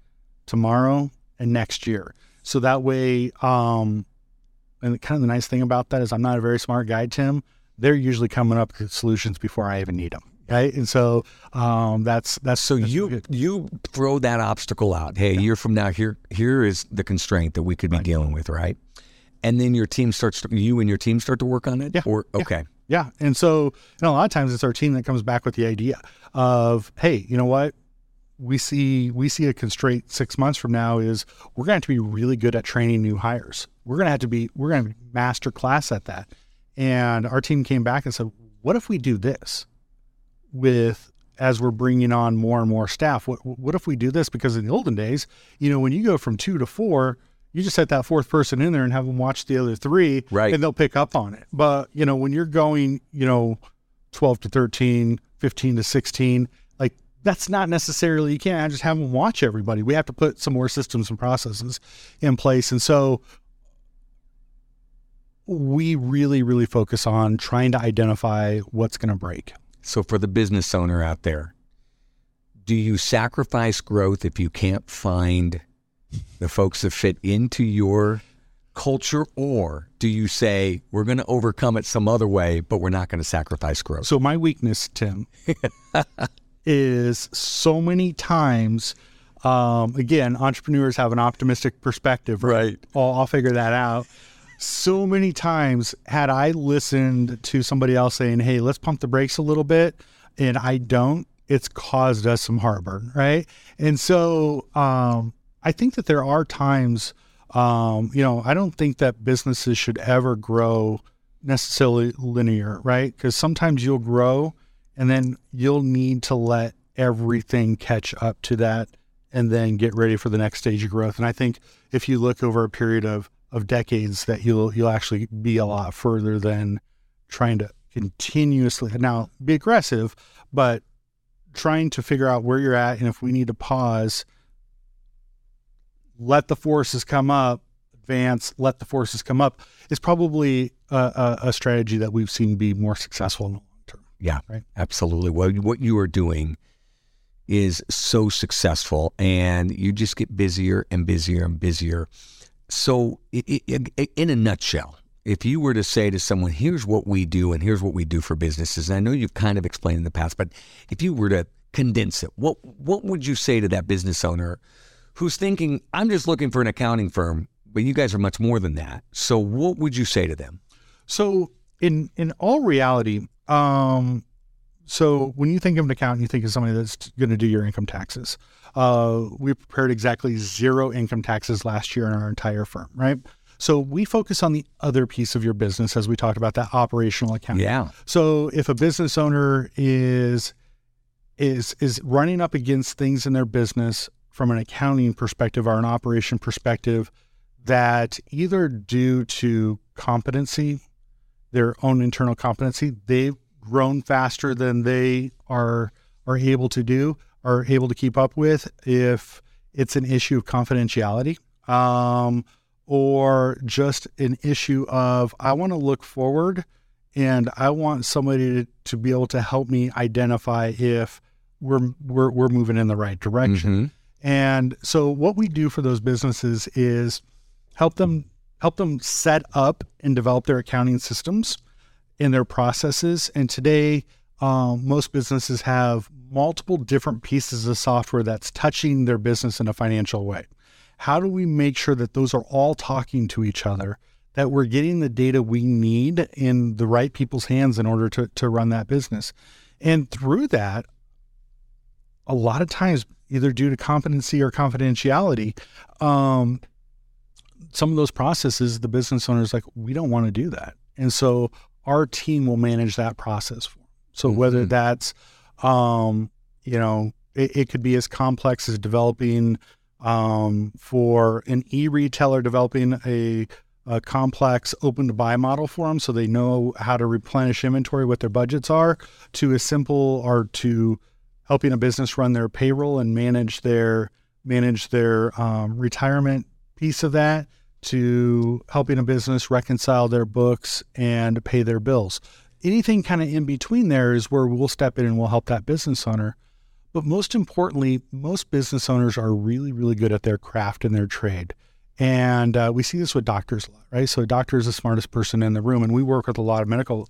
tomorrow, and next year. So that way, um, and kind of the nice thing about that is I'm not a very smart guy, Tim. They're usually coming up with solutions before I even need them. Right. And so um, that's that's so that's you good. you throw that obstacle out. Hey, a year from now, here here is the constraint that we could be dealing with, right? And then your team starts. To, you and your team start to work on it. Yeah. Or okay. Yeah. And so, know, a lot of times it's our team that comes back with the idea of, hey, you know what? We see we see a constraint six months from now is we're gonna have to be really good at training new hires. We're gonna have to be we're gonna master class at that. And our team came back and said, what if we do this with as we're bringing on more and more staff? What what if we do this? Because in the olden days, you know, when you go from two to four, you just set that fourth person in there and have them watch the other three, Right. and they'll pick up on it. But you know, when you're going, you know, 12 to 13, 15 to 16, like that's not necessarily you can't just have them watch everybody. We have to put some more systems and processes in place, and so we really, really focus on trying to identify what's going to break. So for the business owner out there, do you sacrifice growth if you can't find the folks that fit into your culture, or do you say we're going to overcome it some other way, but we're not going to sacrifice growth? So my weakness, Tim, (laughs) is so many times. Um, again, entrepreneurs have an optimistic perspective. Right. I'll, I'll figure that out. So many times, had I listened to somebody else saying, "Hey, let's pump the brakes a little bit," and I don't, it's caused us some heartburn, right? And so, um, I think that there are times, um, you know, I don't think that businesses should ever grow necessarily linear, right? Because sometimes you'll grow and then you'll need to let everything catch up to that and then get ready for the next stage of growth. And I think if you look over a period of, of decades that you'll you'll actually be a lot further than trying to continuously now be aggressive, but trying to figure out where you're at and if we need to pause, let the forces come up, advance, let the forces come up is probably a, a, a strategy that we've seen be more successful in the long term. Yeah, Right. absolutely. What what you are doing is so successful, and you just get busier and busier and busier. So, in a nutshell, if you were to say to someone, "Here's what we do, and here's what we do for businesses," and I know you've kind of explained in the past, but if you were to condense it, what what would you say to that business owner who's thinking, "I'm just looking for an accounting firm"? But you guys are much more than that. So, what would you say to them? So in in all reality, um, so when you think of an accountant, you think of somebody that's going to do your income taxes. Uh, we prepared exactly zero income taxes last year in our entire firm, right? So we focus on the other piece of your business as we talked about that operational accounting. Yeah. So if a business owner is is is running up against things in their business from an accounting perspective or an operation perspective that either due to competency, their own internal competency, they've grown faster than they are are able to do, are able to keep up with if it's an issue of confidentiality. Um, or just an issue of I want to look forward and I want somebody to, to be able to help me identify if we're we're we're moving in the right direction. Mhm. And so what we do for those businesses is help them help them set up and develop their accounting systems and their processes. And today, um, most businesses have multiple different pieces of software that's touching their business in a financial way. How do we make sure that those are all talking to each other? That we're getting the data we need in the right people's hands in order to, to run that business. And through that, a lot of times, either due to competency or confidentiality, um, some of those processes, the business owner is like, we don't want to do that. And so our team will manage that process for them. So whether Mhm. that's, um, you know, it, it could be as complex as developing um, for an e-retailer developing a, a complex open to buy model for them so they know how to replenish inventory, what their budgets are, to a simple or to helping a business run their payroll and manage their manage their um, retirement piece of that to helping a business reconcile their books and pay their bills. Anything kind of in between there is where we'll step in and we'll help that business owner. But most importantly, most business owners are really, really good at their craft and their trade. And uh, we see this with doctors a lot, right? So a doctor is the smartest person in the room, and we work with a lot of medical,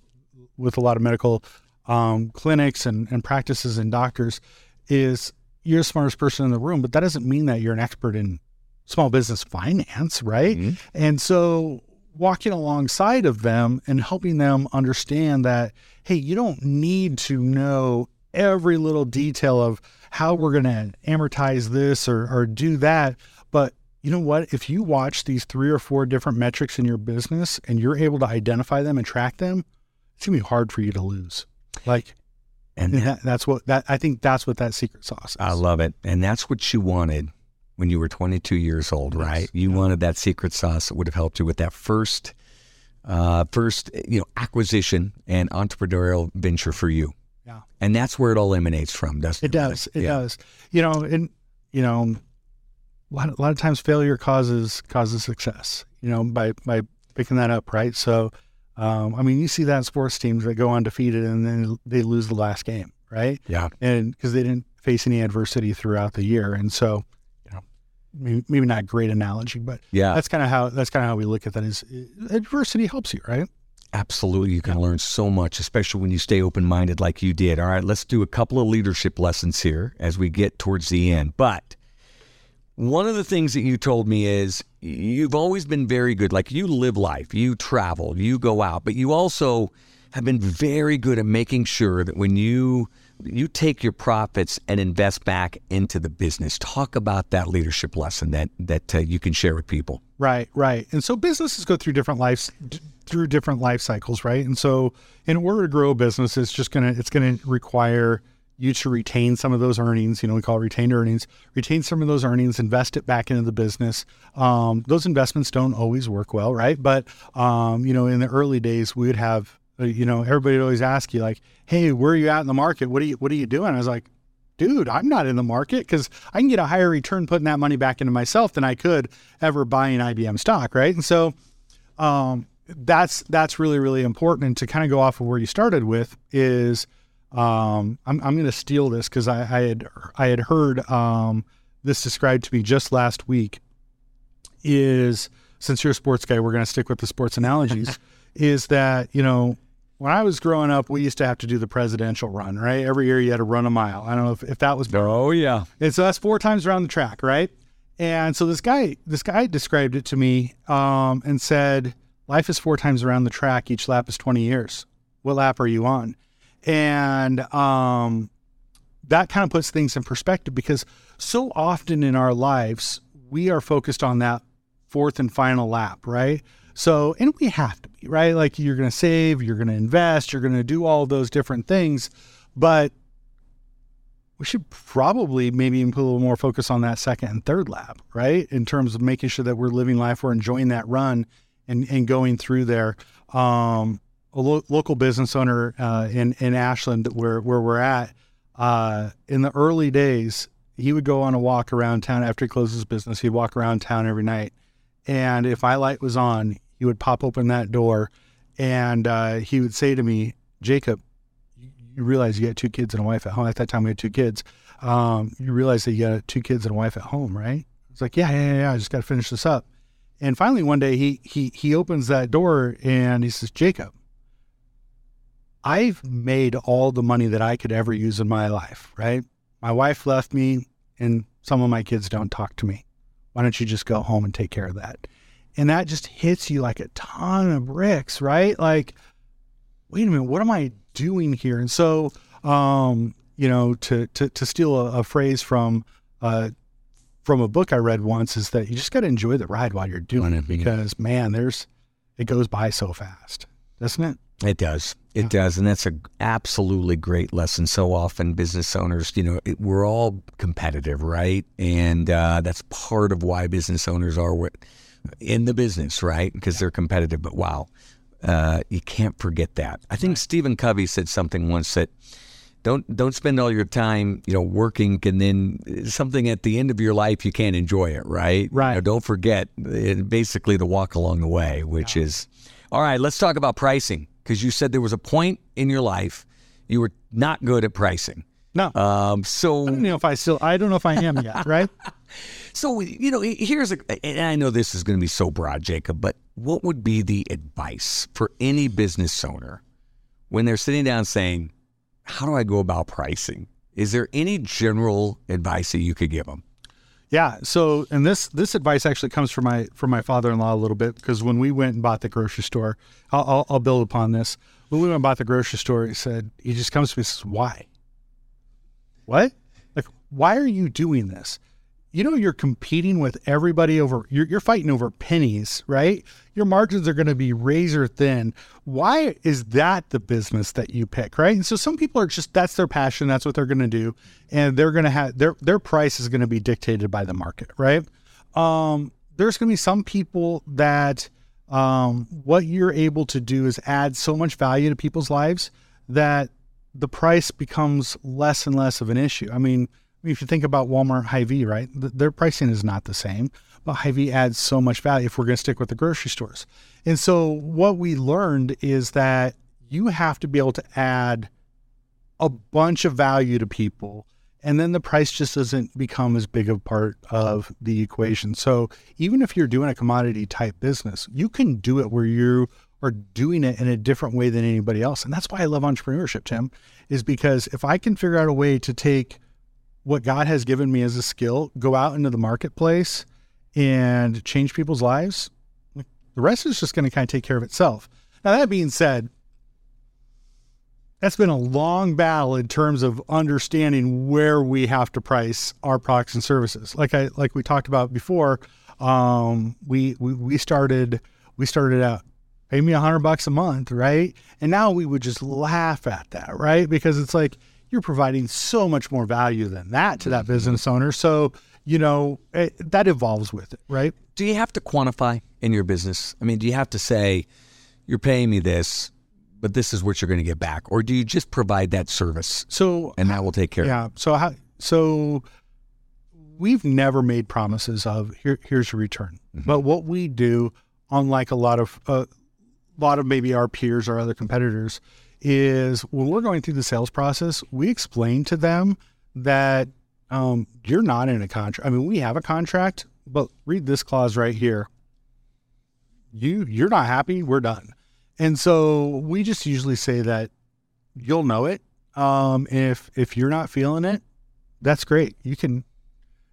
with a lot of medical um, clinics and, and practices and doctors. Is you're the smartest person in the room, but that doesn't mean that you're an expert in small business finance, right? Mm-hmm. And so walking alongside of them and helping them understand that, hey, you don't need to know every little detail of how we're going to amortize this or, or do that. But you know what? If you watch these three or four different metrics in your business and you're able to identify them and track them, it's going to be hard for you to lose. Like, and that, that's what that I think that's what that secret sauce is. I love it. And that's what you wanted when you were 22 years old, yes. right? You yeah. wanted that secret sauce that would have helped you with that first, uh, first, you know, acquisition and entrepreneurial venture for you. Yeah. And that's where it all emanates from, doesn't it? It does. It yeah. does. You know, and you know, a lot, of, a lot of times failure causes causes success. You know, by by picking that up, right? So, um, I mean, you see that in sports teams that go undefeated and then they lose the last game, right? Yeah. And because they didn't face any adversity throughout the year, and so maybe, maybe not a great analogy, but yeah, that's kind of how that's kind of how we look at that. Is adversity helps you, right? Absolutely, you can learn so much, especially when you stay open minded like you did. All right, let's do a couple of leadership lessons here as we get towards the end. But one of the things that you told me is you've always been very good. Like you live life, you travel, you go out, but you also have been very good at making sure that when you you take your profits and invest back into the business. Talk about that leadership lesson that that uh, you can share with people. Right, right. And so businesses go through different lives through different life cycles, right? And so in order to grow a business, it's just gonna it's gonna require you to retain some of those earnings. You know, we call retained earnings. Retain some of those earnings, invest it back into the business. Um, those investments don't always work well, right? But um, you know, in the early days, we would have uh, you know, everybody would always ask you like, "Hey, where are you at in the market? What are you What are you doing?" I was like, "Dude, I'm not in the market because I can get a higher return putting that money back into myself than I could ever buying IBM stock, right?" And so, um, that's that's really really important. And to kind of go off of where you started with is, um, I'm I'm going to steal this because I, I, had I had heard um, this described to me just last week. Is since you're a sports guy, we're going to stick with the sports analogies. (laughs) is that you know when I was growing up, we used to have to do the presidential run, right? Every year you had to run a mile. I don't know if, if that was. Oh yeah. And so that's four times around the track, right? And so this guy, this guy described it to me um, and said, "Life is four times around the track. Each lap is twenty years. What lap are you on?" And um, that kind of puts things in perspective because so often in our lives we are focused on that fourth and final lap, right? So, and we have to be, right? Like you're going to save, you're going to invest, you're going to do all those different things. But we should probably maybe even put a little more focus on that second and third lap, right? In terms of making sure that we're living life, we're enjoying that run and, and going through there. Um, a lo- local business owner uh, in, in Ashland, where, where we're at, uh, in the early days, he would go on a walk around town after he closed his business. He'd walk around town every night. And if my light was on, he would pop open that door and uh, he would say to me, Jacob, you realize you got two kids and a wife at home. At that time, we had two kids. Um, you realize that you got two kids and a wife at home, right? It's like, yeah, yeah, yeah. I just got to finish this up. And finally, one day, he he he opens that door and he says, Jacob, I've made all the money that I could ever use in my life, right? My wife left me, and some of my kids don't talk to me. Why don't you just go home and take care of that? and that just hits you like a ton of bricks, right? Like, wait a minute, what am I doing here? And so, um, you know, to to to steal a, a phrase from uh, from a book I read once is that you just got to enjoy the ride while you're doing it because man, there's it goes by so fast, doesn't it? It does. It does, and that's a absolutely great lesson. So often, business owners, you know, it, we're all competitive, right? And uh, that's part of why business owners are what, in the business, right? Because they're competitive. But wow, uh, you can't forget that. I think Stephen Covey said something once that don't don't spend all your time, you know, working and then something at the end of your life you can't enjoy it, right? Right. You know, don't forget uh, basically the walk along the way, which is all right. Let's talk about pricing because you said there was a point in your life you were not good at pricing. No, Um, so I don't know if I still. I don't know if I am yet. Right? (laughs) so you know, here's a, and I know this is going to be so broad, Jacob, but what would be the advice for any business owner when they're sitting down saying, "How do I go about pricing?" Is there any general advice that you could give them? Yeah. So, and this this advice actually comes from my from my father in law a little bit because when we went and bought the grocery store, I'll, I'll, I'll build upon this. When we went and bought the grocery store, he said he just comes to me and says, "Why? What? Like, why are you doing this? You know, you're competing with everybody over. You're you're fighting over pennies, right? Your margins are going to be razor thin. Why is that the business that you pick, right? And so some people are just that's their passion. That's what they're going to do, and they're going to have their their price is going to be dictated by the market, right? Um, there's going to be some people that um, what you're able to do is add so much value to people's lives that the price becomes less and less of an issue. I mean, if you think about Walmart Hy-Vee, right, th- their pricing is not the same, but Hy-Vee adds so much value if we're going to stick with the grocery stores. And so what we learned is that you have to be able to add a bunch of value to people and then the price just doesn't become as big a part of the equation. So even if you're doing a commodity type business, you can do it where you are doing it in a different way than anybody else. And that's why I love entrepreneurship, Tim, is because if I can figure out a way to take what God has given me as a skill, go out into the marketplace and change people's lives, the rest is just going to kind of take care of itself. Now, that being said, that's been a long battle in terms of understanding where we have to price our products and services. Like I like we talked about before, um, we, we we started we started out pay me a hundred bucks a month, right? And now we would just laugh at that, right? Because it's like you're providing so much more value than that to that mm-hmm. business owner. So you know it, that evolves with it, right? Do you have to quantify in your business? I mean, do you have to say, you're paying me this, but this is what you're going to get back? Or do you just provide that service So and that will take care of Yeah. So how so we've never made promises of here here's your return. Mm-hmm. But what we do, unlike a lot of a lot of maybe our peers or other competitors, is when we're going through the sales process, we explain to them that um, you're not in a contract. I mean, we have a contract, but read this clause right here. You you're not happy, we're done. And so we just usually say that you'll know it. Um, if if you're not feeling it, that's great. You can.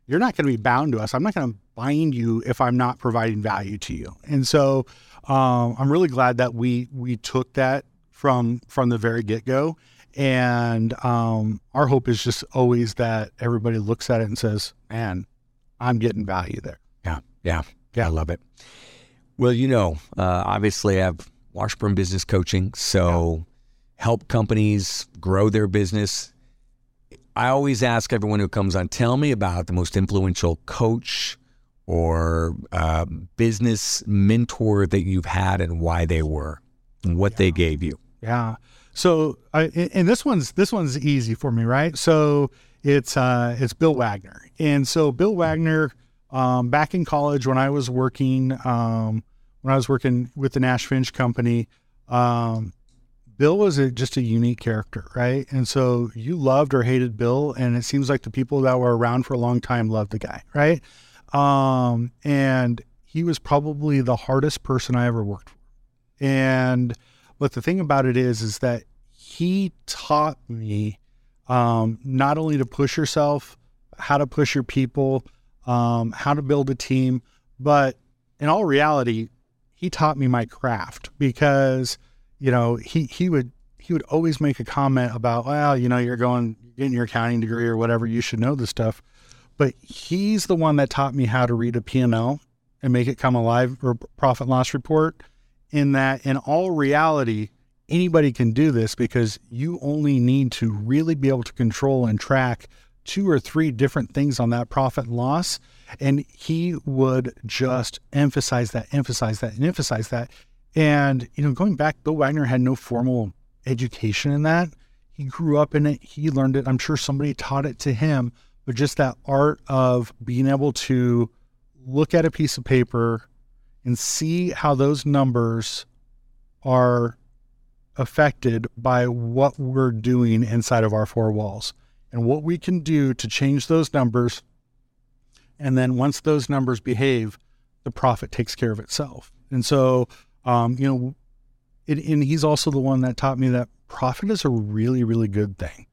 You're not going to be bound to us. I'm not going to bind you if I'm not providing value to you. And so um, I'm really glad that we we took that from from the very get go. And um, our hope is just always that everybody looks at it and says, "Man, I'm getting value there." Yeah, yeah, yeah. I love it. Well, you know, uh, obviously, I have Washburn Business Coaching, so help companies grow their business. I always ask everyone who comes on, tell me about the most influential coach or uh, business mentor that you've had and why they were and what they gave you. Yeah. So, I, and this one's this one's easy for me, right? So it's uh, it's Bill Wagner, and so Bill Wagner, um, back in college when I was working, um, when I was working with the Nash Finch Company, um, Bill was a, just a unique character, right? And so you loved or hated Bill, and it seems like the people that were around for a long time loved the guy, right? Um, and he was probably the hardest person I ever worked for, and but the thing about it is, is that he taught me um, not only to push yourself, how to push your people, um, how to build a team, but in all reality, he taught me my craft because you know he he would he would always make a comment about well you know you're going getting your accounting degree or whatever you should know this stuff, but he's the one that taught me how to read a P&L and make it come alive or profit and loss report in that in all reality anybody can do this because you only need to really be able to control and track two or three different things on that profit and loss. And he would just emphasize that, emphasize that, and emphasize that. And, you know, going back, Bill Wagner had no formal education in that. He grew up in it, he learned it. I'm sure somebody taught it to him, but just that art of being able to look at a piece of paper and see how those numbers are affected by what we're doing inside of our four walls and what we can do to change those numbers. And then once those numbers behave, the profit takes care of itself. And so, um, you know, it, and he's also the one that taught me that profit is a really, really good thing.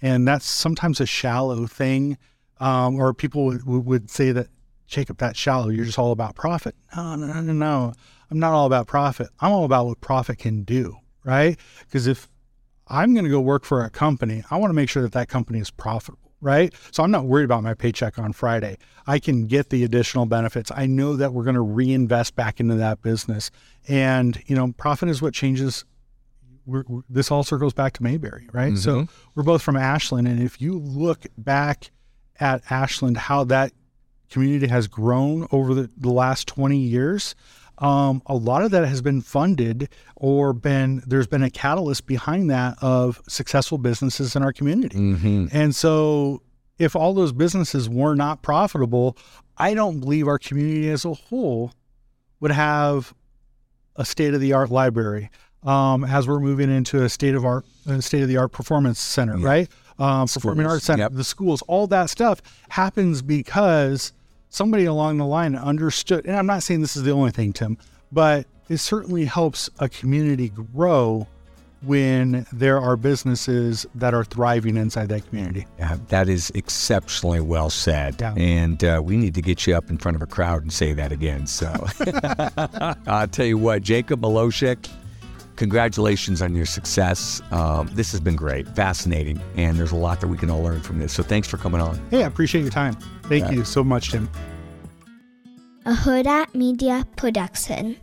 And that's sometimes a shallow thing. Um, or people would, would say that, Jacob, that's shallow. You're just all about profit. No, no, no, no. I'm not all about profit. I'm all about what profit can do, right? Because if I'm going to go work for a company, I want to make sure that that company is profitable, right? So I'm not worried about my paycheck on Friday. I can get the additional benefits. I know that we're going to reinvest back into that business. And, you know, profit is what changes. We're, we're, this all circles back to Mayberry, right? Mm-hmm. So we're both from Ashland. And if you look back at Ashland, how that community has grown over the, the last 20 years, um, a lot of that has been funded or been there's been a catalyst behind that of successful businesses in our community. Mm-hmm. And so if all those businesses were not profitable, I don't believe our community as a whole would have a state of the art library. Um, as we're moving into a state of art, state of the art performance center, yeah. right? Um, performing arts center, yep. the schools, all that stuff happens because somebody along the line understood, and I'm not saying this is the only thing, Tim, but it certainly helps a community grow when there are businesses that are thriving inside that community. Yeah, that is exceptionally well said. Yeah. And uh, we need to get you up in front of a crowd and say that again. So (laughs) I'll tell you what, Jacob Malousek, congratulations on your success. Um, this has been great, fascinating, and there's a lot that we can all learn from this. So thanks for coming on. Hey, I appreciate your time. Thank yeah. you so much, Tim. A Hurrdat Media Production.